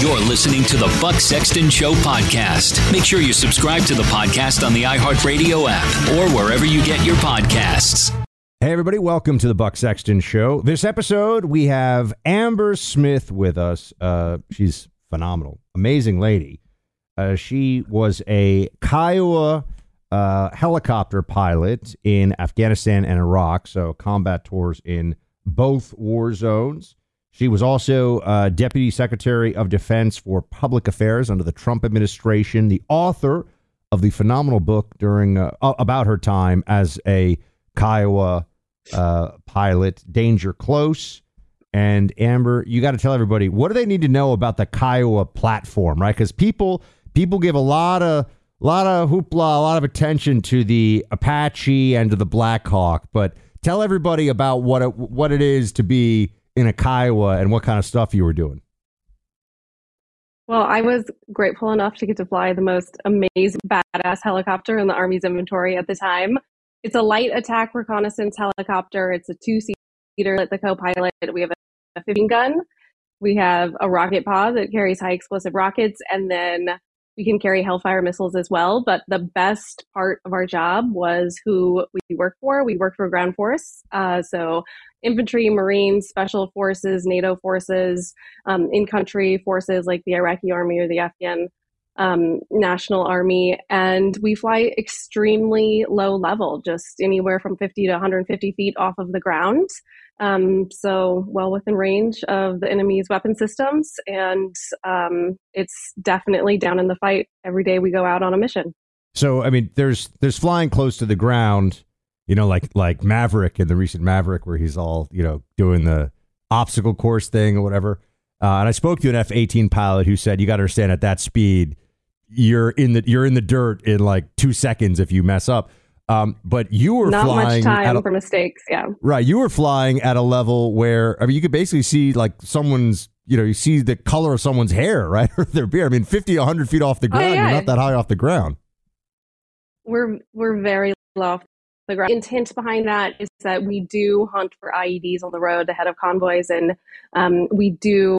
You're listening to the Buck Sexton Show podcast. Make sure you subscribe to the podcast on the iHeartRadio app or wherever you get your podcasts. Hey, everybody, welcome to the Buck Sexton Show. This episode, we have Amber Smith with us. Uh, she's phenomenal, amazing lady. Uh, she was a Kiowa uh, helicopter pilot in Afghanistan and Iraq, so combat tours in both war zones. She was also uh, Deputy Secretary of Defense for Public Affairs under the Trump administration, the author of the phenomenal book during uh, about her time as a Kiowa uh, pilot, Danger Close. And Amber, you got to tell everybody what do they need to know about the Kiowa platform, right? Because people people give a lot of lot of hoopla, a lot of attention to the Apache and to the Blackhawk, but tell everybody about what it, what it is to be in a Kiowa and what kind of stuff you were doing. Well, I was grateful enough to get to fly the most amazing, badass helicopter in the Army's inventory at the time. It's a light attack reconnaissance helicopter. It's a two seater at the co pilot. We have a 15 gun. We have a rocket pod that carries high explosive rockets. And then we can carry Hellfire missiles as well. But the best part of our job was who we work for. We work for ground force. Uh, so infantry, Marines, special forces, NATO forces, um, in country forces like the Iraqi army or the Afghan um, national army. And we fly extremely low level, just anywhere from 50 to 150 feet off of the ground. Um, so well within range of the enemy's weapon systems. And um, it's definitely down in the fight every day we go out on a mission. So, I mean, there's there's flying close to the ground you know, like like Maverick in the recent Maverick, where he's all you know doing the obstacle course thing or whatever. Uh, and I spoke to an F eighteen pilot who said you got to understand at that speed, you're in the you're in the dirt in like two seconds if you mess up. Um, but you were not flying much time a, for mistakes. Yeah, right. You were flying at a level where I mean, you could basically see like someone's you know you see the color of someone's hair, right, or their beard. I mean, 50, 100 feet off the ground, oh, yeah. you're not that high off the ground. We're we're very low off the intent behind that is that we do hunt for IEDs on the road ahead of convoys, and um, we do,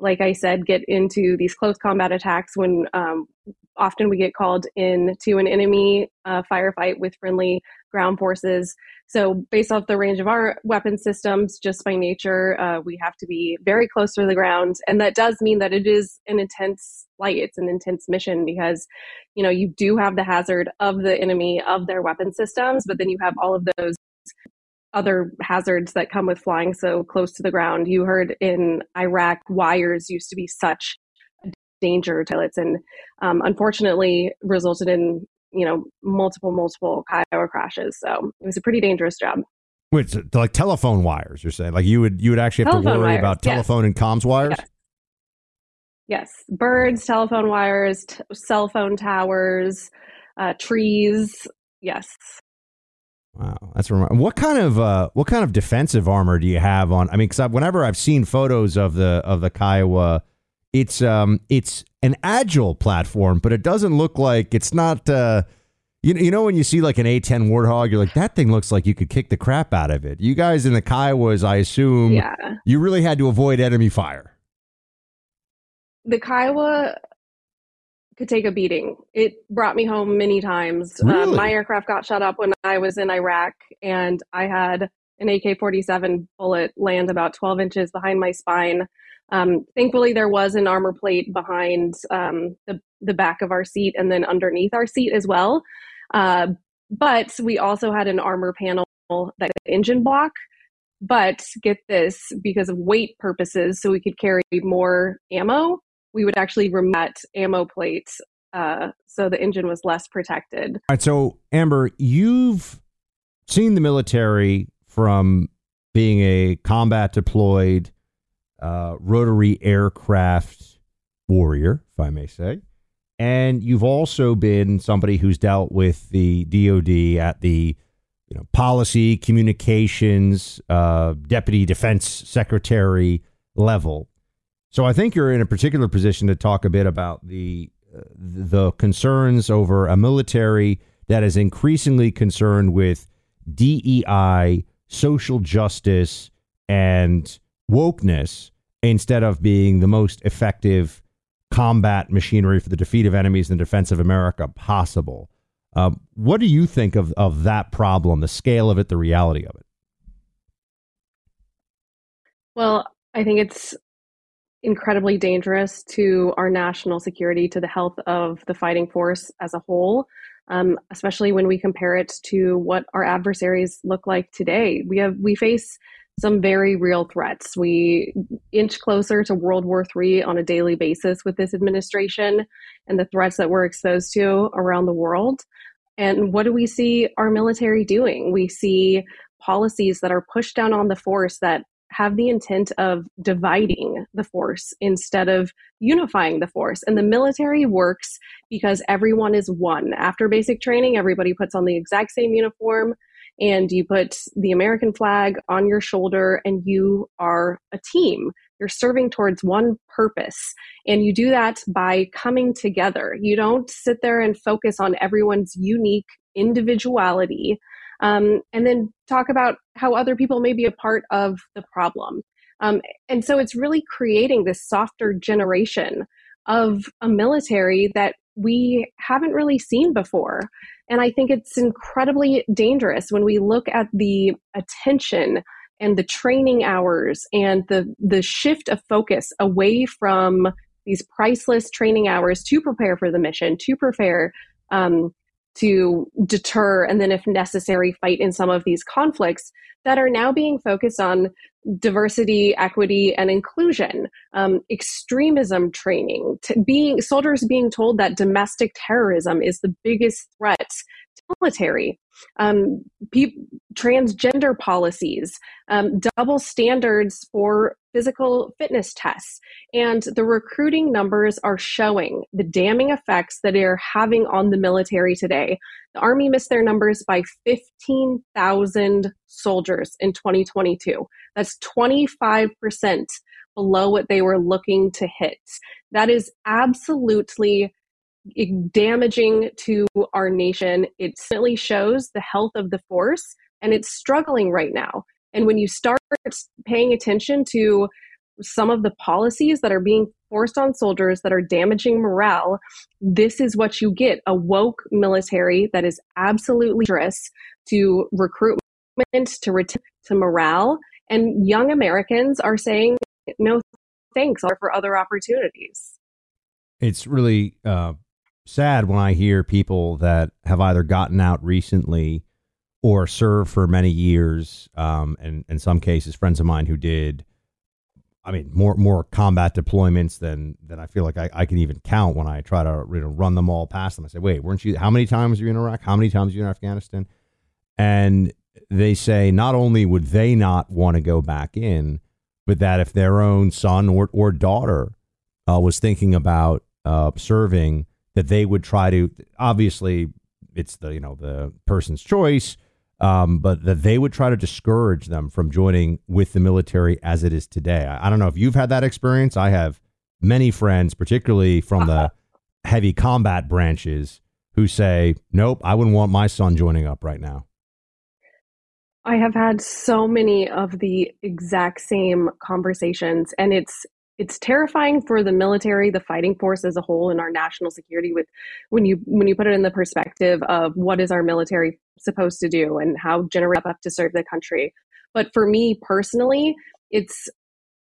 like I said, get into these close combat attacks when um, often we get called in to an enemy uh, firefight with friendly ground forces. So, based off the range of our weapon systems, just by nature, uh, we have to be very close to the ground. And that does mean that it is an intense flight. It's an intense mission because, you know, you do have the hazard of the enemy, of their weapon systems, but then you have all of those other hazards that come with flying so close to the ground. You heard in Iraq, wires used to be such a danger to pilots and um, unfortunately resulted in you know multiple multiple Kiowa crashes. So it was a pretty dangerous job. Which like telephone wires? You're saying like you would you would actually have telephone to worry wires, about telephone yes. and comms wires? Yes. yes. birds, telephone wires, t- cell phone towers, uh, trees. Yes. Wow, that's rem- what kind of uh, what kind of defensive armor do you have on? I mean, because whenever I've seen photos of the of the Kiowa it's um it's an agile platform, but it doesn't look like it's not. Uh, you you know when you see like an A10 Warthog, you're like that thing looks like you could kick the crap out of it. You guys in the Kiowas, I assume, yeah. you really had to avoid enemy fire. The Kiowa could take a beating. It brought me home many times. Um, really? my aircraft got shot up when I was in Iraq, and I had an AK 47 bullet land about 12 inches behind my spine Um, thankfully, there was an armor plate behind um, the, the back of our seat and then underneath our seat as well. Uh, but we also had an armor panel that engine block. But get this, because of weight purposes, so we could carry more ammo, we would actually remove that ammo plate uh, so the engine was less protected. All right. So, Amber, you've seen the military from being a combat deployed uh, rotary aircraft warrior, if I may say. And you've also been somebody who's dealt with the DoD at the you know policy, communications, uh, deputy defense secretary level. So I think you're in a particular position to talk a bit about the uh, the concerns over a military that is increasingly concerned with DEI, social justice, and wokeness instead of being the most effective combat machinery for the defeat of enemies and defense of America possible. Um, what do you think of, of that problem, the scale of it, the reality of it? Well, I think it's incredibly dangerous to our national security, to the health of the fighting force as a whole, um, especially when we compare it to what our adversaries look like today. We have we face some very real threats. We inch closer to World War III on a daily basis with this administration and the threats that we're exposed to around the world. And what do we see our military doing? We see policies that are pushed down on the force that have the intent of dividing the force instead of unifying the force. And the military works because everyone is one. After basic training, everybody puts on the exact same uniform and you put the American flag on your shoulder and you are a team. You're serving towards one purpose. And you do that by coming together. You don't sit there and focus on everyone's unique individuality um, and then talk about how other people may be a part of the problem. Um, and so it's really creating this softer generation of a military that we haven't really seen before. And I think it's incredibly dangerous when we look at the attention and the training hours and the, the shift of focus away from these priceless training hours to prepare for the mission, to prepare um, to deter and then, if necessary, fight in some of these conflicts that are now being focused on diversity, equity, and inclusion, um, extremism training, being soldiers being told that domestic terrorism is the biggest threat to military, um, pe- transgender policies, um, double standards for physical fitness tests. And the recruiting numbers are showing the damning effects that they are having on the military today. The Army missed their numbers by 15,000 soldiers in 2022. That's 25% below what they were looking to hit. That is absolutely damaging to our nation. It certainly shows the health of the force, and it's struggling right now. And when you start paying attention to some of the policies that are being forced on soldiers that are damaging morale, this is what you get a woke military that is absolutely dangerous to recruitment, to, to morale. And young Americans are saying, no thanks, or for other opportunities. It's really uh, sad when I hear people that have either gotten out recently or serve for many years, um, and in some cases, friends of mine who did. I mean, more more combat deployments than than I feel like I, I can even count when I try to you know, run them all past them. I say, wait, weren't you? How many times were you in Iraq? How many times were you in Afghanistan? And they say not only would they not want to go back in, but that if their own son or or daughter uh, was thinking about uh, serving, that they would try to obviously it's the you know the person's choice um, but that they would try to discourage them from joining with the military as it is today I, I, don't know if you've had that experience i have many friends particularly from the heavy combat branches who say nope i wouldn't want my son joining up right now I have had so many of the exact same conversations, and it's it's terrifying for the military, the fighting force as a whole, and our national security. With when you when you put it in the perspective of what is our military supposed to do and how generous up to serve the country. But for me personally, it's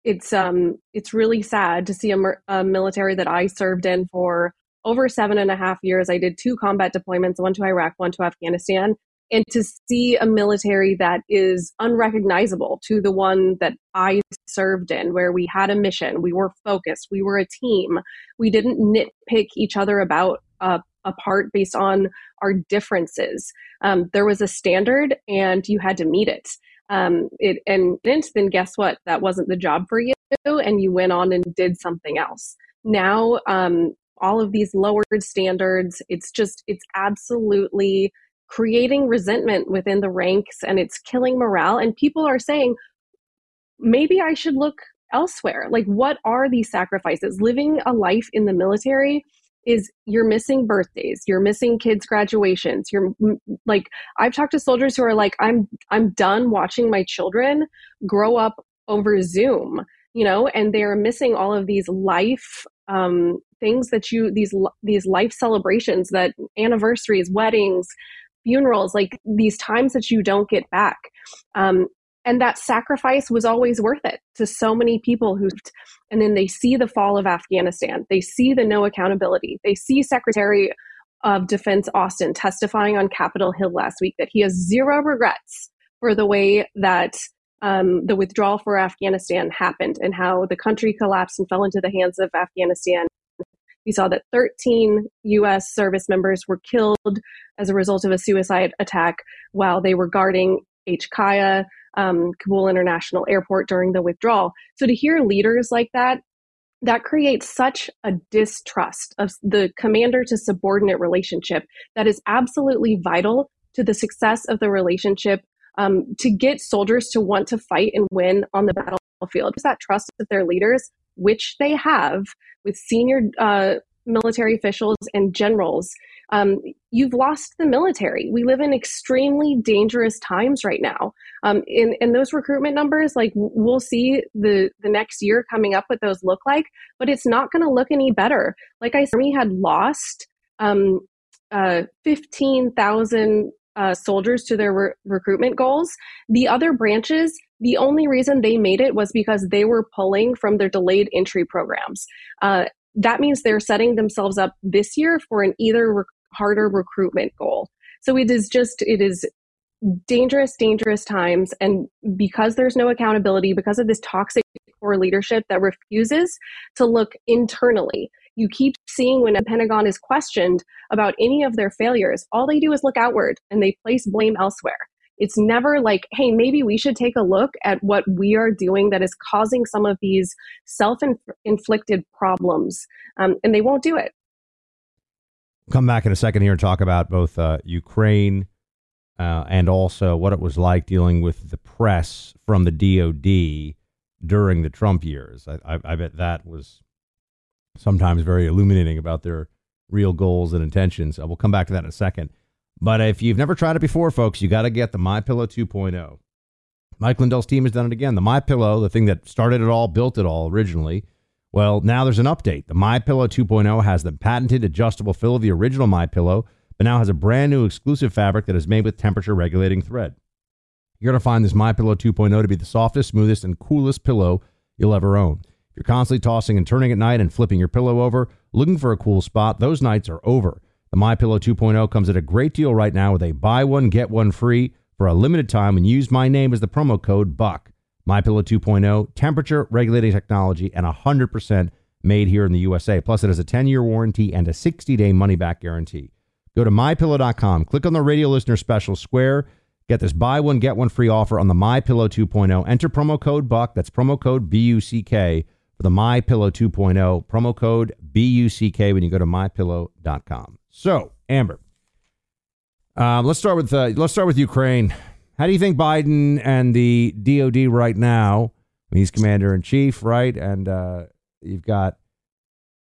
it's um it's really sad to see a, a, military that I served in for over seven and a half years. I did two combat deployments, one to Iraq, one to Afghanistan, and to see a military that is unrecognizable to the one that I served in, where we had a mission, we were focused, we were a team, we didn't nitpick each other about uh, apart based on our differences. Um, there was a standard, and you had to meet it. Um, it and then guess what? That wasn't the job for you, and you went on and did something else. Now, um, all of these lowered standards, it's just it's absolutely creating resentment within the ranks and it's killing morale. And people are saying, maybe I should look elsewhere. Like, what are these sacrifices? Living a life in the military is you're missing birthdays you're missing kids graduations you're like i've talked to soldiers who are like i'm i'm done watching my children grow up over zoom you know and they're missing all of these life um, things that you these these life celebrations that anniversaries weddings funerals, like these times that you don't get back. Um, and that sacrifice was always worth it to so many people who and then they see the fall of afghanistan. They see the no accountability. They see secretary of defense austin testifying on capitol hill last week that he has zero regrets for the way that um, the withdrawal for afghanistan happened and how the country collapsed and fell into the hands of afghanistan. We saw that 13 US service members were killed as a result of a suicide attack while they were guarding HKIA, um, Kabul International Airport during the withdrawal. So to hear leaders like that, that creates such a distrust of the commander to subordinate relationship that is absolutely vital to the success of the relationship um, to get soldiers to want to fight and win on the battlefield. Is that trust of their leaders which they have with senior uh, military officials and generals, um, you've lost the military. We live in extremely dangerous times right now. Um, in, in those recruitment numbers, like we'll see the, the next year coming up what those look like, but it's not going to look any better. Like I said, we had lost um, uh, 15,000 uh, soldiers to their re- recruitment goals. The other branches, the only reason they made it was because they were pulling from their delayed entry programs. Uh, that means they're setting themselves up this year for an either harder recruitment goal. So it is just, it is dangerous, dangerous times. And because there's no accountability, because of this toxic core leadership that refuses to look internally, you keep seeing when a Pentagon is questioned about any of their failures, all they do is look outward and they place blame elsewhere. It's never like, hey, maybe we should take a look at what we are doing that is causing some of these self inflicted problems. Um, and they won't do it. Come back in a second here and talk about both uh, Ukraine uh, and also what it was like dealing with the press from the DoD during the Trump years. I, I, I bet that was sometimes very illuminating about their real goals and intentions. Uh, we'll come back to that in a second. But if you've never tried it before, folks, you got to get the My Pillow 2.0. Mike Lindell's team has done it again. The My Pillow, the thing that started it all, built it all originally. Well, now there's an update. The My Pillow 2.0 has the patented adjustable fill of the original My Pillow, but now has a brand new exclusive fabric that is made with temperature regulating thread. You're going to find this My Pillow 2.0 to be the softest, smoothest, and coolest pillow you'll ever own. If you're constantly tossing and turning at night and flipping your pillow over, looking for a cool spot. Those nights are over. The My Pillow 2.0 comes at a great deal right now with a buy one get one free for a limited time and use my name as the promo code BUCK. My Pillow 2.0 temperature regulating technology and 100% made here in the USA. Plus it has a 10-year warranty and a 60-day money back guarantee. Go to mypillow.com, click on the radio listener special square, get this buy one get one free offer on the My Pillow 2.0. Enter promo code BUCK, that's promo code B U C K for the My Pillow 2.0 promo code B U C K when you go to mypillow.com. So, Amber, um, let's start with uh, let's start with Ukraine. How do you think Biden and the DoD right now? He's commander in chief, right? And uh, you've got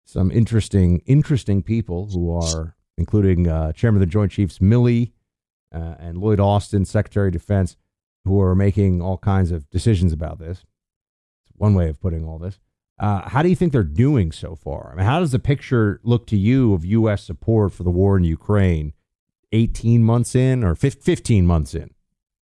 some interesting interesting people who are, including uh, Chairman of the Joint Chiefs Milley uh, and Lloyd Austin, Secretary of Defense, who are making all kinds of decisions about this. It's one way of putting all this. Uh, how do you think they're doing so far? I mean, how does the picture look to you of U.S. support for the war in Ukraine 18 months in or 15 months in?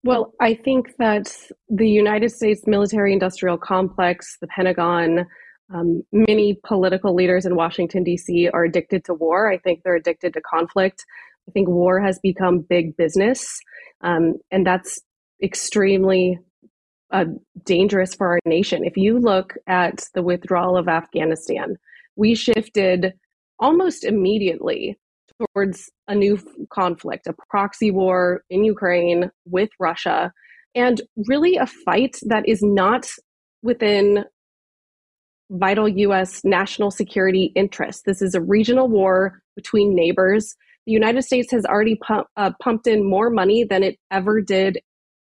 Well, I think that the United States military industrial complex, the Pentagon, um, many political leaders in Washington, D.C. are addicted to war. I think they're addicted to conflict. I think war has become big business, um, and that's extremely uh, dangerous for our nation. If you look at the withdrawal of Afghanistan, we shifted almost immediately towards a new conflict, a proxy war in Ukraine with Russia, and really a fight that is not within vital U.S. national security interests. This is a regional war between neighbors. The United States has already uh, pumped in more money than it ever did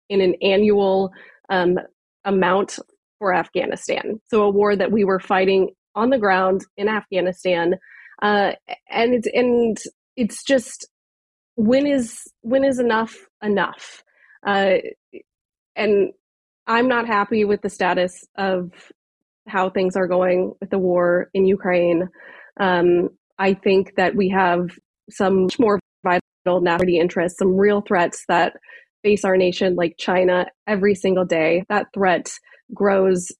in an annual um, amount for Afghanistan. So, a war that we were fighting on the ground in Afghanistan. Uh, and it's, and it's just when is when is enough enough uh, and i'm not happy with the status of how things are going with the war in ukraine um, i think that we have some much more vital national interests some real threats that face our nation like china every single day that threat grows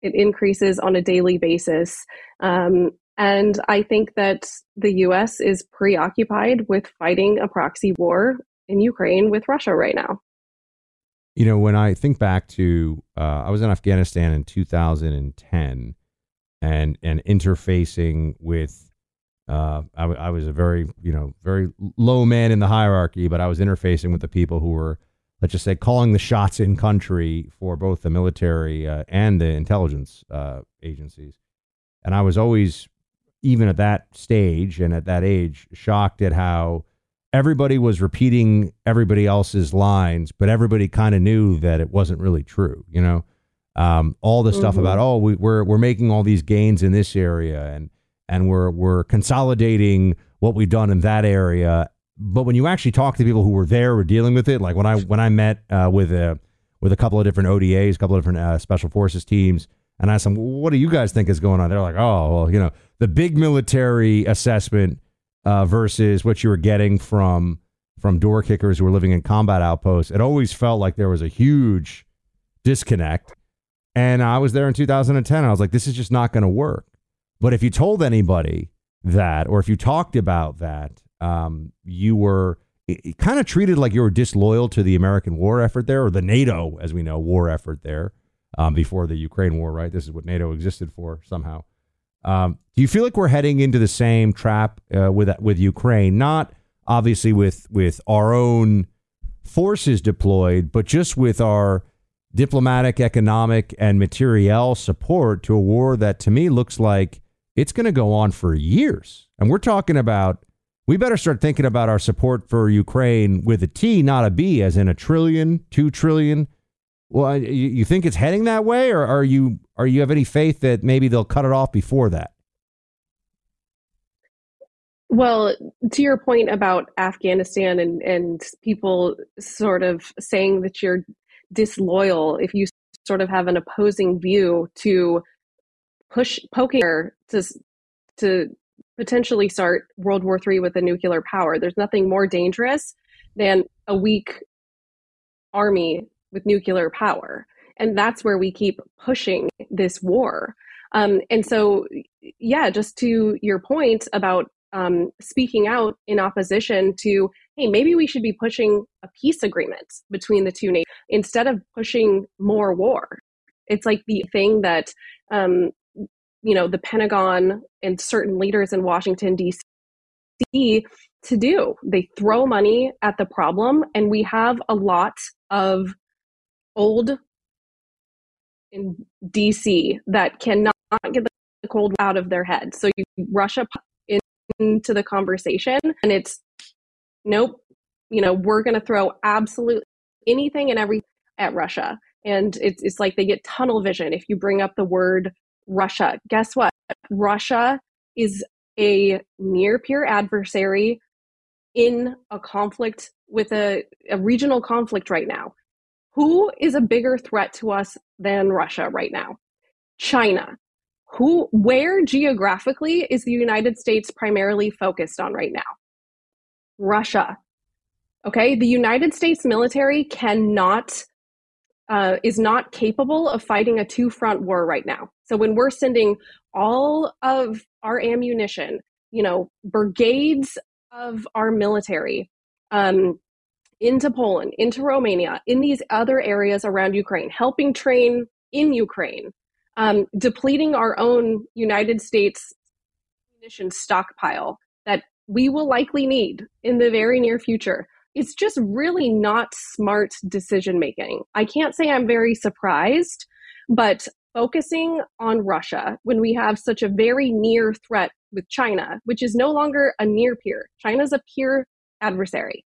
it increases on a daily basis um, and I think that the US is preoccupied with fighting a proxy war in Ukraine with Russia right now. You know, when I think back to, uh, I was in Afghanistan in 2010 and, and interfacing with, uh, I, I was a very, you know, very low man in the hierarchy, but I was interfacing with the people who were, let's just say, calling the shots in country for both the military uh, and the intelligence uh, agencies. And I was always even at that stage and at that age, shocked at how everybody was repeating everybody else's lines, but everybody kind of knew that it wasn't really true. You know, um, all the mm-hmm. stuff about oh we, we're we're making all these gains in this area and and we're we're consolidating what we've done in that area. But when you actually talk to people who were there or dealing with it, like when I when I met uh, with a with a couple of different ODAs, a couple of different uh, special forces teams, and I asked them, "What do you guys think is going on?" They're like, "Oh, well, you know." the big military assessment uh, versus what you were getting from from door kickers who were living in combat outposts. It always felt like there was a huge disconnect. And I was there in 2010. I was like, this is just not going to work. But if you told anybody that, or if you talked about that, um, you were kind of treated like you were disloyal to the American war effort there, or the NATO, as we know, war effort there um, before the Ukraine war, right? This is what NATO existed for somehow. Um, do you feel like we're heading into the same trap uh, with with Ukraine? Not obviously with with our own forces deployed, but just with our diplomatic, economic, and materiel support to a war that to me looks like it's going to go on for years. And we're talking about we better start thinking about our support for Ukraine with a T, not a B, as in a trillion, two trillion, well, you think it's heading that way, or are you are you have any faith that maybe they'll cut it off before that? Well, to your point about Afghanistan and and people sort of saying that you're disloyal if you sort of have an opposing view to push poking her to to potentially start World War III with a nuclear power. There's nothing more dangerous than a weak army with nuclear power. And that's where we keep pushing this war. Um, and so, yeah, just to your point about um, speaking out in opposition to, hey, maybe we should be pushing a peace agreement between the two nations instead of pushing more war. It's like the thing that, um, you know, the Pentagon and certain leaders in Washington, D.C. to do. They throw money at the problem, and we have a lot of old in DC that cannot get the cold out of their head. So you rush Russia into the conversation and it's nope, you know, we're going to throw absolute anything and everything at Russia. And it's it's like they get tunnel vision if you bring up the word Russia. Guess what? Russia is a near peer adversary in a conflict with a, a regional conflict right now. Who is a bigger threat to us than Russia right now? China. Who where geographically is the United States primarily focused on right now? Russia. Okay, the United States military cannot uh, is not capable of fighting a two front war right now. So when we're sending all of our ammunition, you know, brigades of our military um, into Poland, into Romania, in these other areas around Ukraine, helping train in Ukraine, um, depleting our own United States munition stockpile that we will likely need in the very near future it's just really not smart decision making. I can't say I'm very surprised, but focusing on Russia when we have such a very near threat with China, which is no longer a near peer, China's a peer adversary.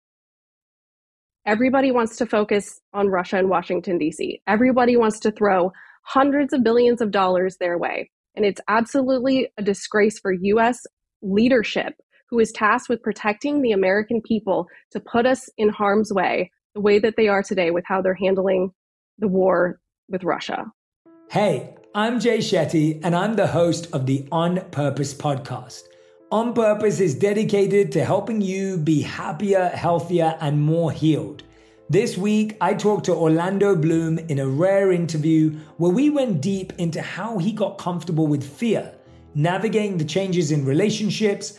Everybody wants to focus on Russia and Washington, D.C. Everybody wants to throw hundreds of billions of dollars their way. And it's absolutely a disgrace for U.S. leadership who is tasked with protecting the American people to put us in harm's way the way that they are today with how they're handling the war with Russia. Hey, I'm Jay Shetty, and I'm the host of the On Purpose podcast. On Purpose is dedicated to helping you be happier, healthier, and more healed. This week, I talked to Orlando Bloom in a rare interview where we went deep into how he got comfortable with fear, navigating the changes in relationships,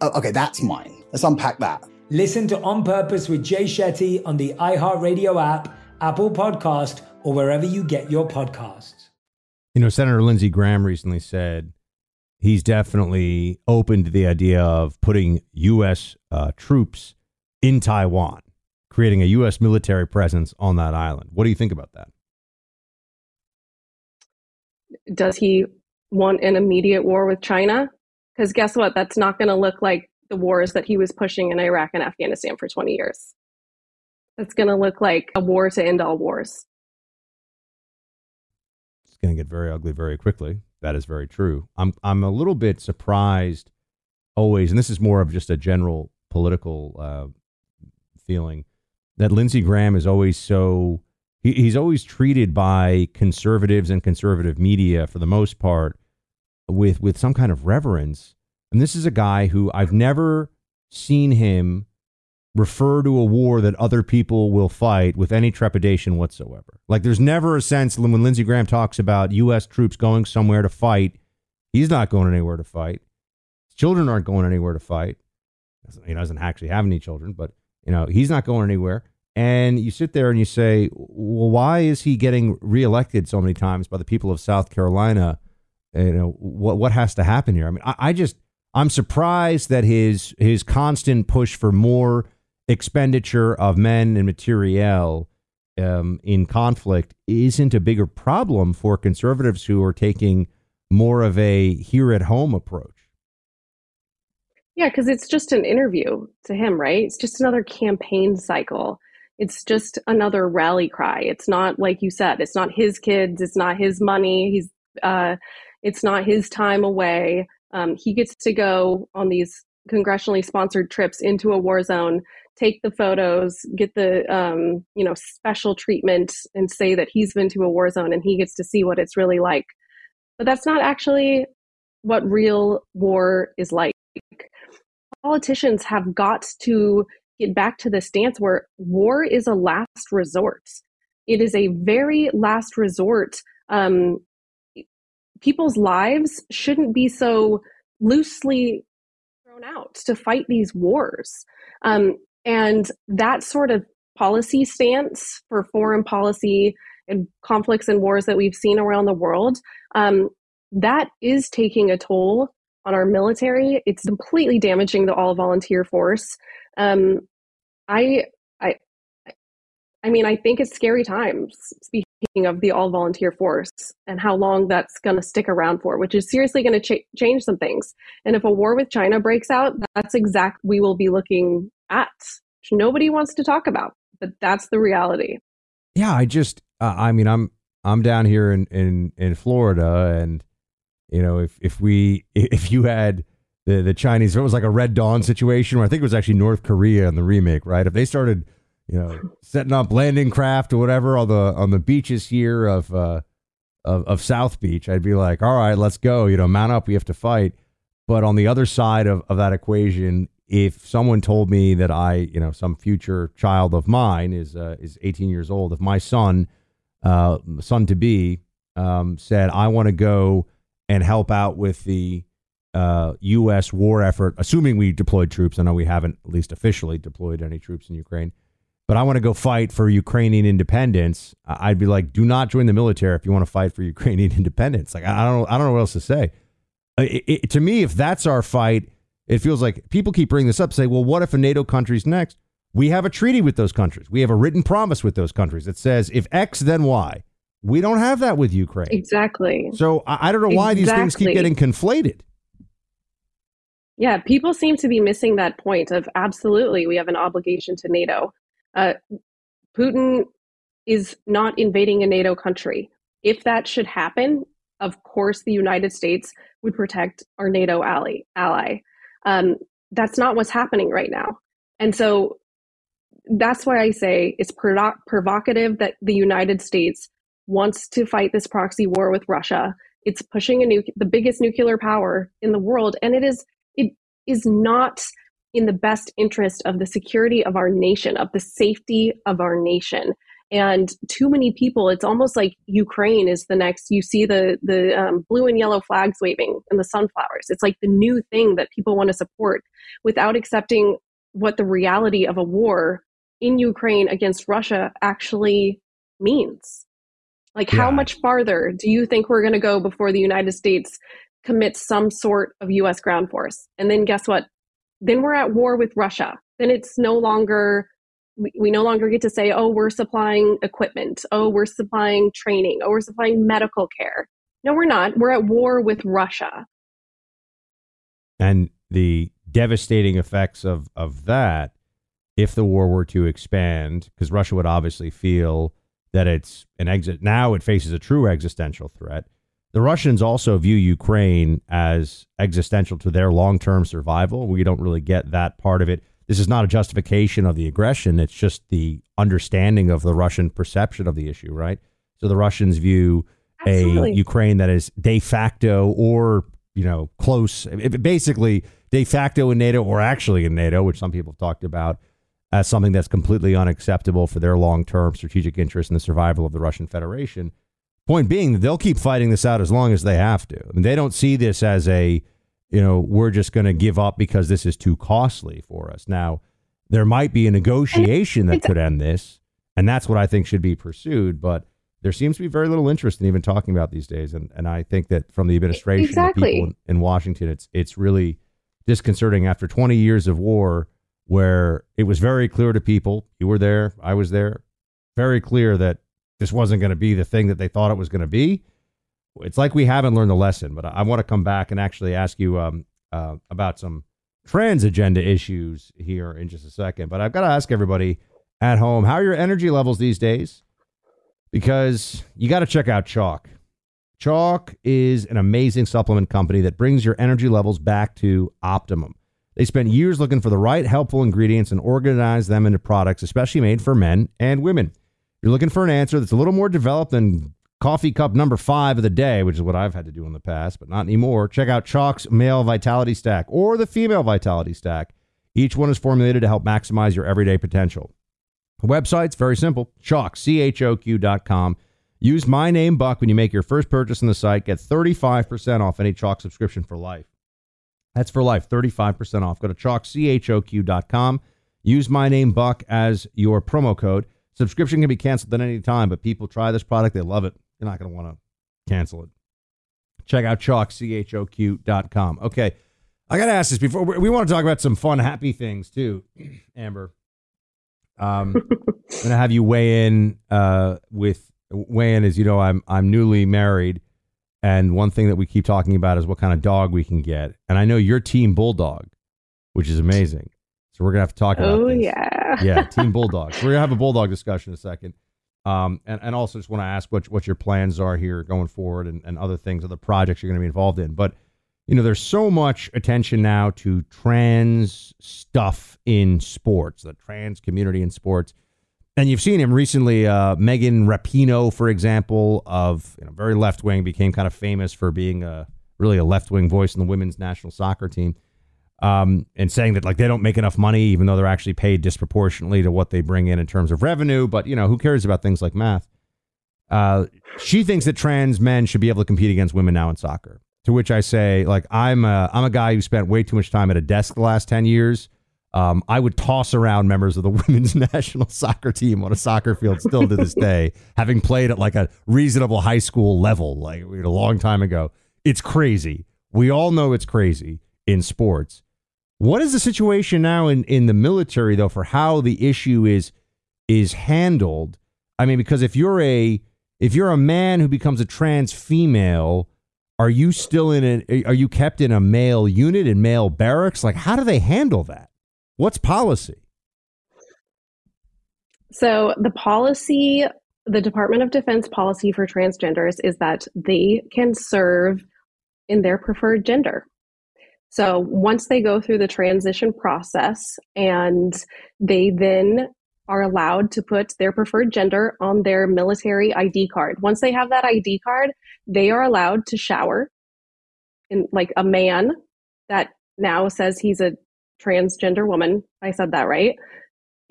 Oh, okay, that's mine. Let's unpack that. Listen to On Purpose with Jay Shetty on the iHeartRadio app, Apple Podcast, or wherever you get your podcasts. You know, Senator Lindsey Graham recently said he's definitely open to the idea of putting U.S. Uh, troops in Taiwan, creating a U.S. military presence on that island. What do you think about that? Does he want an immediate war with China? Because guess what? That's not going to look like the wars that he was pushing in Iraq and Afghanistan for 20 years. It's going to look like a war to end all wars. It's going to get very ugly very quickly. That is very true. I'm I'm a little bit surprised always, and this is more of just a general political uh, feeling that Lindsey Graham is always so he, he's always treated by conservatives and conservative media for the most part with with some kind of reverence. And this is a guy who I've never seen him refer to a war that other people will fight with any trepidation whatsoever. Like there's never a sense when Lindsey Graham talks about U.S. troops going somewhere to fight, he's not going anywhere to fight. His children aren't going anywhere to fight. He doesn't actually have any children, but you know he's not going anywhere. And you sit there and you say, well, why is he getting reelected so many times by the people of South Carolina? You know what what has to happen here. I mean, I, I just I'm surprised that his his constant push for more expenditure of men and materiel um, in conflict isn't a bigger problem for conservatives who are taking more of a here at home approach. Yeah, because it's just an interview to him, right? It's just another campaign cycle. It's just another rally cry. It's not like you said. It's not his kids. It's not his money. He's uh, it's not his time away. Um, he gets to go on these congressionally sponsored trips into a war zone, take the photos, get the um, you know special treatment, and say that he's been to a war zone and he gets to see what it's really like. But that's not actually what real war is like. Politicians have got to get back to the stance where war is a last resort. It is a very last resort um, people's lives shouldn't be so loosely thrown out to fight these wars. Um, and that sort of policy stance for foreign policy and conflicts and wars that we've seen around the world, um, that is taking a toll on our military. It's completely damaging the all volunteer force. Um, I, I, I mean, I think it's scary times. Of the all volunteer force and how long that's going to stick around for, which is seriously going to ch- change some things. And if a war with China breaks out, that's exact we will be looking at which nobody wants to talk about, but that's the reality. Yeah, I just, uh, I mean, I'm I'm down here in in in Florida, and you know, if if we if you had the the Chinese, it was like a Red Dawn situation, where I think it was actually North Korea in the remake, right? If they started, you know, setting up landing craft or whatever on the on the beaches here of uh of, of South Beach, I'd be like, all right, let's go. You know, mount up, we have to fight. But on the other side of, of that equation, if someone told me that I, you know, some future child of mine is uh, is 18 years old, if my son, uh, son to be, um, said I want to go and help out with the uh, U.S. war effort, assuming we deployed troops. I know we haven't, at least officially, deployed any troops in Ukraine, but I want to go fight for Ukrainian independence. I'd be like, do not join the military if you want to fight for Ukrainian independence. Like I don't, I don't know what else to say. It, it, to me, if that's our fight it feels like people keep bringing this up, say, well, what if a NATO country's next? We have a treaty with those countries. We have a written promise with those countries that says if X, then Y. We don't have that with Ukraine. Exactly. So I, I don't know why exactly. these things keep getting conflated. Yeah, people seem to be missing that point of absolutely, we have an obligation to NATO. Uh, Putin is not invading a NATO country. If that should happen, of course, the United States would protect our NATO ally. ally. Um, that's not what's happening right now. And so that's why I say it's provocative that the United States wants to fight this proxy war with Russia. It's pushing a nu- the biggest nuclear power in the world, and it is it is not in the best interest of the security of our nation, of the safety of our nation. And too many people it's almost like ukraine is the next you see the the um, blue and yellow flags waving and the sunflowers. It's like the new thing that people want to support without accepting what the reality of a war in ukraine against russia actually means. Like yeah. how much farther do you think we're going to go before the united states commits some sort of us ground force? And then guess what then we're at war with russia then it's no longer we, we no longer get to say, oh, we're supplying equipment, oh, we're supplying training, oh, we're supplying medical care. No, we're not. We're at war with Russia. And the devastating effects of, of that, if the war were to expand, because Russia would obviously feel that it's an exit. Now it faces a true existential threat. The Russians also view Ukraine as existential to their long term survival. We don't really get that part of it this is not a justification of the aggression. It's just the understanding of the Russian perception of the issue, right? So the Russians view Absolutely. a Ukraine that is de facto or, you know, close, basically de facto in NATO or actually in NATO, which some people have talked about as something that's completely unacceptable for their long term strategic interest in the survival of the Russian Federation. Point being, they'll keep fighting this out as long as they have to. I mean, they don't see this as a you know, we're just going to give up because this is too costly for us. Now, there might be a negotiation that could end this, and that's what I think should be pursued. But there seems to be very little interest in even talking about these days, and and I think that from the administration, exactly. the people in, in Washington, it's it's really disconcerting after 20 years of war, where it was very clear to people, you were there, I was there, very clear that this wasn't going to be the thing that they thought it was going to be it's like we haven't learned the lesson. But I, want to come back and actually ask you um, uh, about some trans agenda issues here in just a second. But I've got to ask everybody at home how are your energy levels these days? Because you got to check out Choq. Choq is an amazing supplement company that brings your energy levels back to optimum. They spent years looking for the right helpful ingredients and organized them into products especially made for men and women. You're looking for an answer that's a little more developed than coffee cup number five of the day, which is what I've had to do in the past, but not anymore. Check out Choq's Male Vitality Stack or the Female Vitality Stack. Each one is formulated to help maximize your everyday potential. Website's very simple Choq, C H O Q dot com. Use my name, Buck, when you make your first purchase on the site. Get 35% off any Choq subscription for life. That's for life, 35% off. Go to Choq, C H O Q dot com. Use my name, Buck, as your promo code. Subscription can be canceled at any time, but people try this product, they love it. You're not going to want to cancel it. Check out Choq, C-H-O-Q dot com. Okay. I got to ask this before. We want to talk about some fun, happy things too, Amber. Um, I'm going to have you weigh in uh, with weigh in as you know I'm I'm newly married, and one thing that we keep talking about is what kind of dog we can get. And I know your team bulldog, which is amazing. So we're gonna have to talk about. Oh this. yeah. yeah, Team Bulldogs. We're gonna have a Bulldog discussion in a second. Um, and, and also just want to ask what what your plans are here going forward and, and other things, other projects you're going to be involved in. But you know, there's so much attention now to trans stuff in sports, the trans community in sports. And you've seen him recently, uh, Megan Rapinoe, for example, of you know, very left wing, became kind of famous for being a really a left wing voice in the women's national soccer team um, and saying that like they don't make enough money, even though they're actually paid disproportionately to what they bring in in terms of revenue. But you know, who cares about things like math? Uh, she thinks that trans men should be able to compete against women now in soccer. To which I say, like, I'm a, I'm a guy who spent way too much time at a desk the last ten years. Um, I would toss around members of the women's national soccer team on a soccer field still to this day, having played at like a reasonable high school level, like a long time ago. It's crazy. We all know it's crazy in sports. What is the situation now in, in the military though for how the issue is is handled? I mean, because if you're a if you're a man who becomes a trans female, are you still in a are you kept in a male unit in male barracks? Like how do they handle that? What's policy? So the policy, the Department of Defense policy for transgenders is that they can serve in their preferred gender. So once they go through the transition process and they then are allowed to put their preferred gender on their military ID card. Once they have that ID card, they are allowed to shower in like a man that now says he's a transgender woman. I said that right.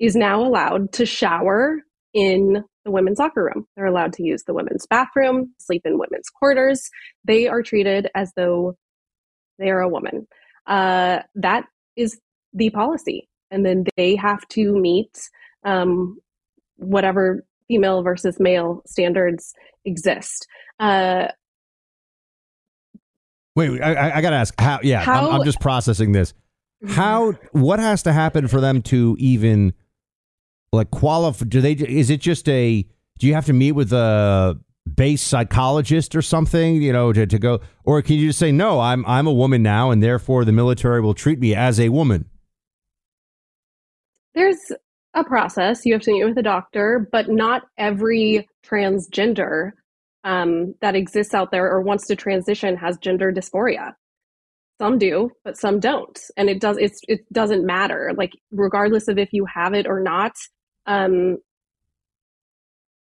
Is now allowed to shower in the women's soccer room. They're allowed to use the women's bathroom, sleep in women's quarters. They are treated as though they are a woman. Uh, that is the policy. And then they have to meet um, whatever female versus male standards exist. Uh, Wait, I, I got to ask how. Yeah, How- I'm, I'm just processing this. How? What has to happen for them to even like qualify? Do they? Is it just a? Do you have to meet with a base psychologist or something? You know, to, to go, or can you just say no? I'm I'm a woman now, and therefore the military will treat me as a woman. there's a process. You have to meet with a doctor, but not every transgender um, that exists out there or wants to transition has gender dysphoria. Some do, but some don't, and it does. It's it doesn't matter. Like regardless of if you have it or not, um,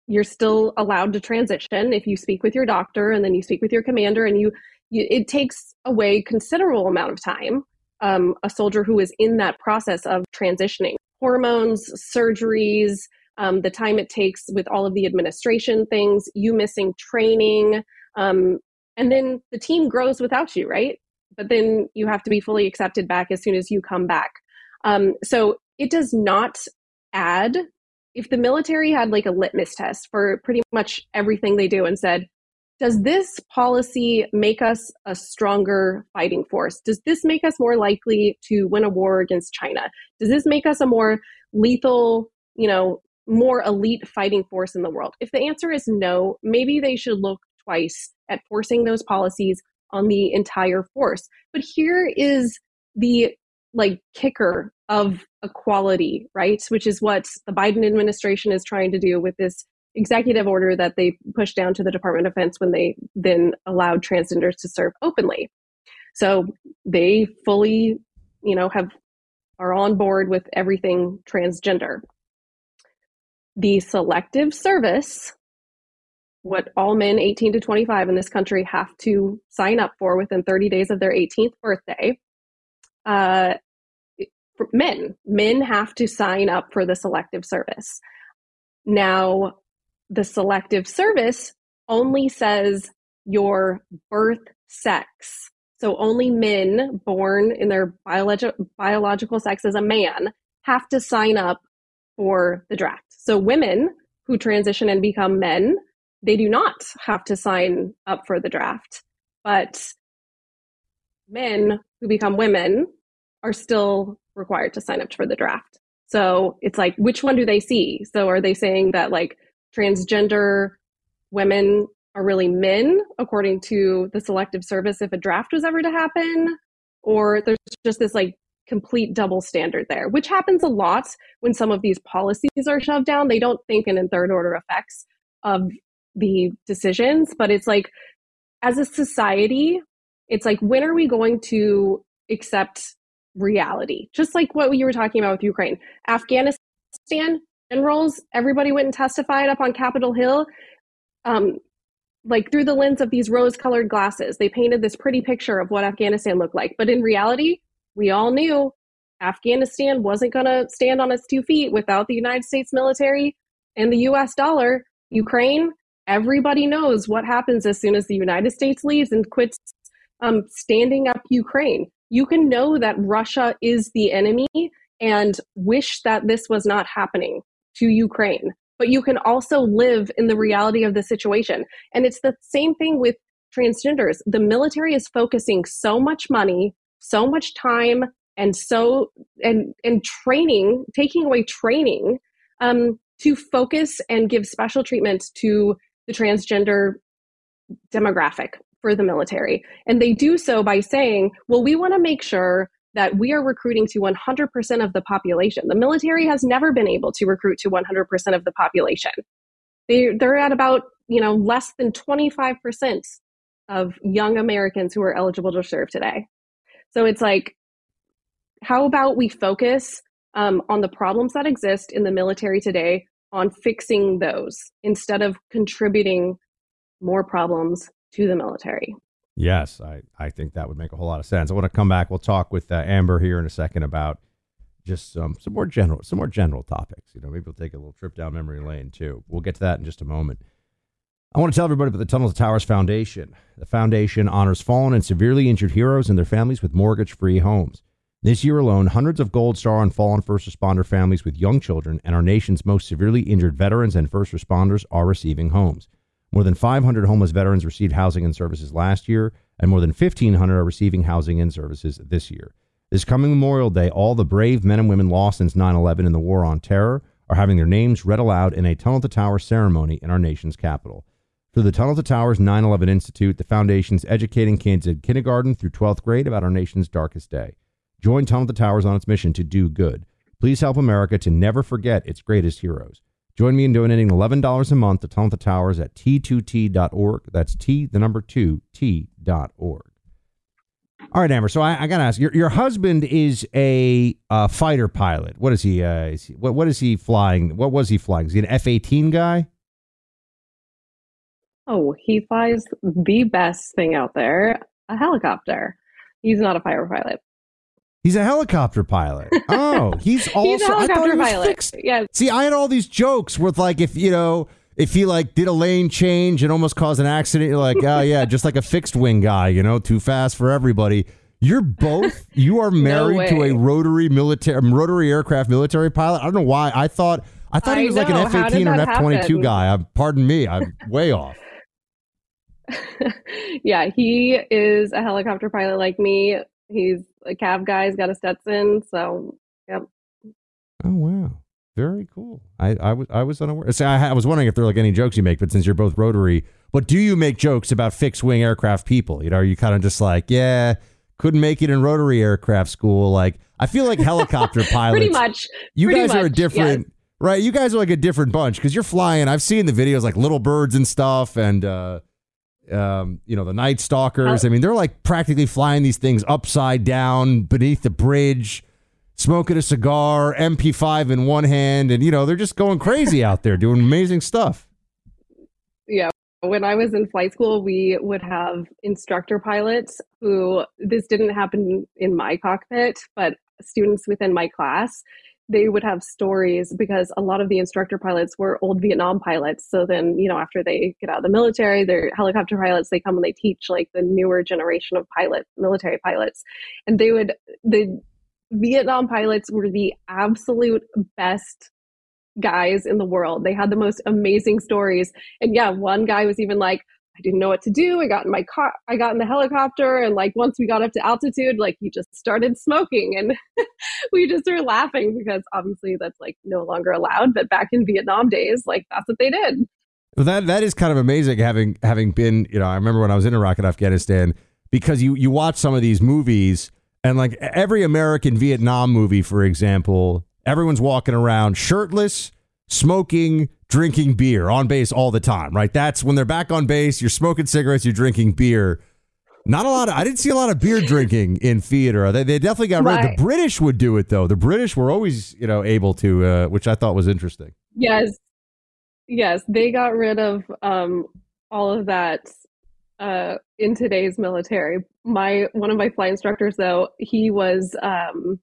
you're still allowed to transition if you speak with your doctor and then you speak with your commander, and you. you it takes away considerable amount of time. Um, a soldier who is in that process of transitioning hormones, surgeries, um, the time it takes with all of the administration things, you missing training, um, and then the team grows without you, right? But then you have to be fully accepted back as soon as you come back. Um, so it does not add. If the military had like a litmus test for pretty much everything they do and said, does this policy make us a stronger fighting force? Does this make us more likely to win a war against China? Does this make us a more lethal, you know, more elite fighting force in the world? If the answer is no, maybe they should look twice at forcing those policies on the entire force. But here is the like kicker of equality, right? Which is what the Biden administration is trying to do with this executive order that they pushed down to the Department of Defense when they then allowed transgenders to serve openly. So they fully, you know, have are on board with everything transgender. The selective service, what all men 18 to 25 in this country have to sign up for within 30 days of their 18th birthday, uh, men, men have to sign up for the selective service. Now, the selective service only says your birth sex. So only men born in their biologi- biological sex as a man have to sign up for the draft. So women who transition and become men, they do not have to sign up for the draft. But men who become women are still required to sign up for the draft. So it's like, which one do they see? So are they saying that like transgender women are really men according to the selective service if a draft was ever to happen? Or there's just this like complete double standard there, which happens a lot when some of these policies are shoved down. They don't think in, in third order effects of the decisions, but it's like as a society, it's like when are we going to accept reality? Just like what you were talking about with Ukraine. Afghanistan generals, everybody went and testified up on Capitol Hill. Um, like through the lens of these rose colored glasses. They painted this pretty picture of what Afghanistan looked like. But in reality, we all knew Afghanistan wasn't going to stand on its two feet without the United States military and the US dollar. Ukraine, everybody knows what happens as soon as the United States leaves and quits um, standing up Ukraine. You can know that Russia is the enemy and wish that this was not happening to Ukraine but you can also live in the reality of the situation. And it's the same thing with transgenders. The military is focusing so much money, so much time, and so and and training, taking away training um, to focus and give special treatment to the transgender demographic for the military. And they do so by saying, well, we want to make sure that we are recruiting to 100% of the population. The military has never been able to recruit to 100% of the population. They, they're at about, you know, less than 25% of young Americans who are eligible to serve today. So it's like, how about we focus um, on the problems that exist in the military today on fixing those instead of contributing more problems to the military? Yes, I, I think that would make a whole lot of sense. I want to come back. We'll talk with uh, Amber here in a second about just some some more general some more general topics. You know, maybe we'll take a little trip down memory lane too. We'll get to that in just a moment. I want to tell everybody about the Tunnels to Towers Foundation. The foundation honors fallen and severely injured heroes and their families with mortgage-free homes. This year alone, hundreds of Gold Star and fallen first responder families with young children and our nation's most severely injured veterans and first responders are receiving homes. More than 500 homeless veterans received housing and services last year, and more than 1,500 are receiving housing and services this year. This coming Memorial Day, all the brave men and women lost since 9 11 in the War on Terror are having their names read aloud in a Tunnel to Towers ceremony in our nation's capital. Through the Tunnel to Towers 9 11 Institute, the Foundation's educating kids in kindergarten through 12th grade about our nation's darkest day. Join Tunnel to Towers on its mission to do good. Please help America to never forget its greatest heroes. Join me in donating $11 a month to Tunnel to Towers at t2t.org. That's T, the number two, T.org. All right, Amber. So I, I got to ask your, your husband is a uh, fighter pilot. What is he? Uh, is he what, what is he flying? What was he flying? Is he an F 18 guy? Oh, he flies the best thing out there a helicopter. He's not a fighter pilot. He's a helicopter pilot. Oh, he's also he's a helicopter he pilot. Fixed. Yeah. See, I had all these jokes with like if you know if he like did a lane change and almost caused an accident, you're like, oh yeah, just like a fixed wing guy, you know, too fast for everybody. You're both. You are married no to a rotary military rotary aircraft military pilot. I don't know why. I thought I thought I he was know. like an F eighteen or an F twenty two guy. I, pardon me. I'm way off. yeah, he is a helicopter pilot like me. He's a cav guy. He's got a Stetson. So, yep. Oh wow, very cool. I, I was I was unaware. See, I, I was wondering if there are like any jokes you make, but since you're both rotary, but do you make jokes about fixed wing aircraft people? You know, are you kind of just like, yeah, couldn't make it in rotary aircraft school? Like, I feel like helicopter pilots. Pretty much. You Pretty guys much, are a different. yes. Right, you guys are like a different bunch because you're flying. I've seen the videos like little birds and stuff, and uh, um, you know, the Night Stalkers. I mean, they're like practically flying these things upside down beneath the bridge, smoking a cigar, MP5 in one hand, and you know, they're just going crazy out there doing amazing stuff. Yeah. When I was in flight school, we would have instructor pilots who this didn't happen in my cockpit, but students within my class they would have stories because a lot of the instructor pilots were old Vietnam pilots. So then, you know, after they get out of the military, they're helicopter pilots, they come and they teach like the newer generation of pilot, military pilots. And they would, the Vietnam pilots were the absolute best guys in the world. They had the most amazing stories. And yeah, one guy was even like, I didn't know what to do. I got in my car, I got in the helicopter, and like once we got up to altitude, like he just started smoking, and we just were laughing because obviously that's like no longer allowed. But back in Vietnam days, like that's what they did. Well, that that is kind of amazing having having been, you know, I remember when I was in Iraq and Afghanistan because you you watch some of these movies And like every American Vietnam movie, for example, everyone's walking around shirtless, smoking, drinking beer on base all the time, right? That's when they're back on base, you're smoking cigarettes, you're drinking beer. Not a lot of, I didn't see a lot of beer drinking in theater. They, they definitely got rid Right. The British would do it though. The British were always, you know, able to, uh, which I thought was interesting. Yes. Yes, they got rid of um, all of that uh, in today's military. My one of my flight instructors, though, he was. Um,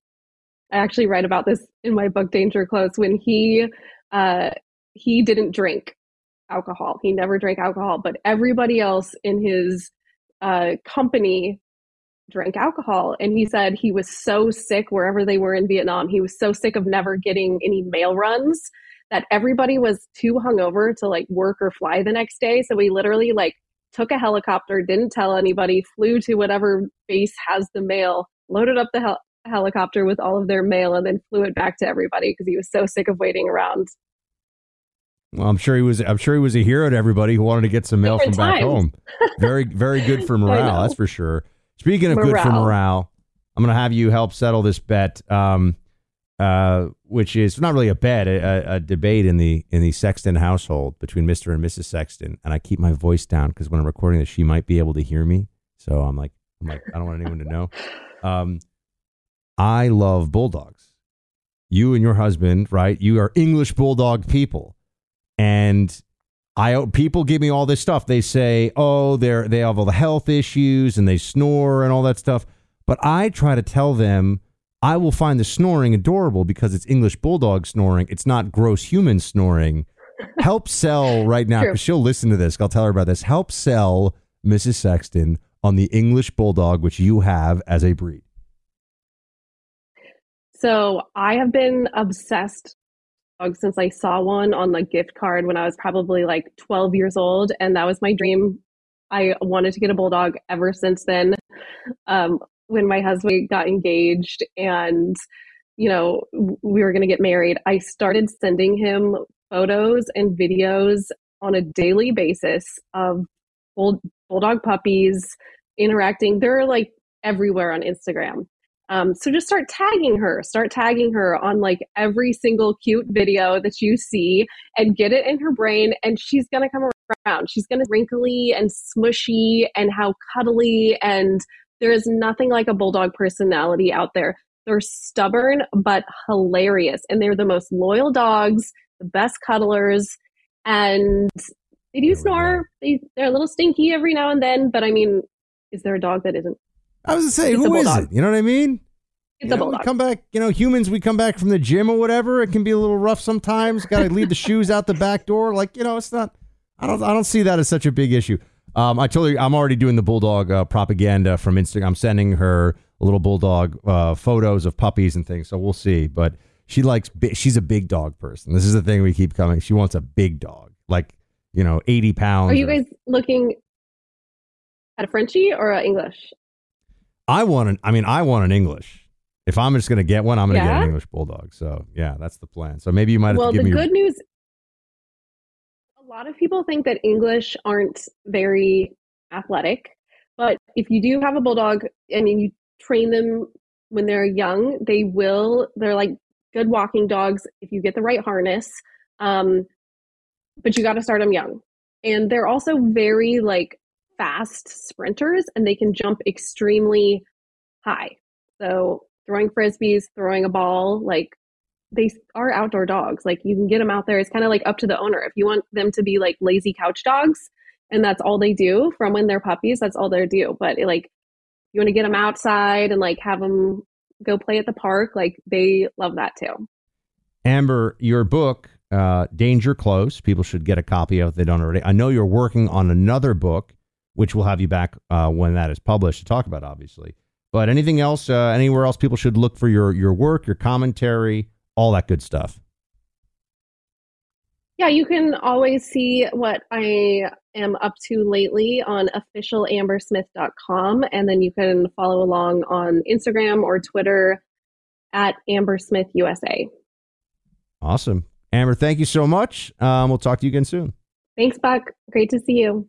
I actually write about this in my book Danger Close. When he uh, he didn't drink alcohol, he never drank alcohol, but everybody else in his uh, company drank alcohol, and he said he was so sick wherever they were in Vietnam. He was so sick of never getting any mail runs that everybody was too hungover to like work or fly the next day. So we literally like took a helicopter, didn't tell anybody, flew to whatever base has the mail, loaded up the hel- helicopter with all of their mail, and then flew it back to everybody because he was so sick of waiting around. Well, I'm sure he was. I'm sure he was a hero to everybody who wanted to get some mail Different from back times. home. Very, very good for morale. That's for sure. Speaking of good for Morale. morale, I'm going to have you help settle this bet, um, uh, which is not really a bet, a, a- debate in the in the Sexton household between Mr. and Mrs. Sexton. And I keep my voice down because when I'm recording this, she might be able to hear me. So I'm like, I'm like, I don't want anyone to know. Um, I love bulldogs. You and your husband, right? You are English bulldog people and I people give me all this stuff. They say, "Oh, they're they have all the health issues and they snore and all that stuff." But I try to tell them I will find the snoring adorable because it's English bulldog snoring. It's not gross human snoring. Help sell right now because she'll listen to this. I'll tell her about this. Help sell Mrs. Sexton on the English bulldog, which you have as a breed. So I have been obsessed since I saw one on the gift card when I was probably like 12 years old, and that was my dream. I wanted to get a bulldog ever since then. Um, when my husband got engaged and you know we were going to get married, I started sending him photos and videos on a daily basis of bull- bulldog puppies interacting. They're like everywhere on Instagram. Um, so just start tagging her, start tagging her on like every single cute video that you see and get it in her brain. And she's going to come around. She's going to wrinkly and smushy and how cuddly. And there is nothing like a bulldog personality out there. They're stubborn, but hilarious. And they're the most loyal dogs, the best cuddlers. And they do snore. They, they're a little stinky every now and then. But I mean, is there a dog that isn't? I was to say, It's who is it? You know what I mean? It's You know, we come back, you know, humans, we come back from the gym or whatever. It can be a little rough sometimes. Got to leave the shoes out the back door. Like, you know, it's not, I don't, I don't see that as such a big issue. Um, I told you, I'm already doing the bulldog uh, propaganda from Instagram. I'm sending her little bulldog uh, photos of puppies and things. So we'll see. But she likes, bi- she's a big dog person. This is the thing we keep coming. She wants a big dog, like, you know, 80 pounds. Are you or- guys looking at a Frenchie or a English? I want an. I mean, I want an English. If I'm just going to get one, I'm going to get an English bulldog. So yeah, that's the plan. So maybe you might have Well, to give the me. good news a lot of people think that English aren't very athletic, but if you do have a bulldog and you train them when they're young, they will, they're like good walking dogs if you get the right harness. Um, but you got to start them young. And they're also very like fast sprinters and they can jump extremely high. So throwing frisbees, throwing a ball, like they are outdoor dogs. Like you can get them out there. It's kind of like up to the owner. If you want them to be like lazy couch dogs and that's all they do from when they're puppies, that's all they do. But like you want to get them outside and like have them go play at the park, like they love that too. Amber, your book, uh, Danger Close. People should get a copy of it if they don't already. I know you're working on another book, which we'll have you back uh, when that is published to talk about, obviously. But anything else? Uh, anywhere else people should look for your your work, your commentary, all that good stuff. Yeah, you can always see what I am up to lately on officialambersmith.com. And then you can follow along on Instagram or Twitter at AmberSmithUSA. Awesome, Amber. Thank you so much. Um, we'll talk to you again soon. Thanks, Buck. Great to see you.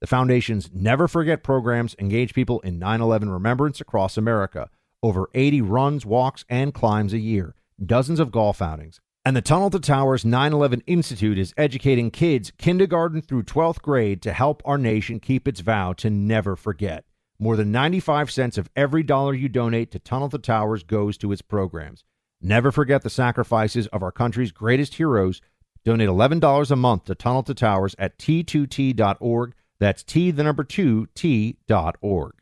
The Foundation's Never Forget programs engage people in 9 11 remembrance across America. Over 80 runs, walks, and climbs a year, dozens of golf outings. And the Tunnel to Towers 9 11 Institute is educating kids kindergarten through 12th grade to help our nation keep its vow to never forget. More than 95 cents of every dollar you donate to Tunnel to Towers goes to its programs. Never forget the sacrifices of our country's greatest heroes. Donate $11 a month to Tunnel to Towers at t2t.org. That's T, the number two, T dot org.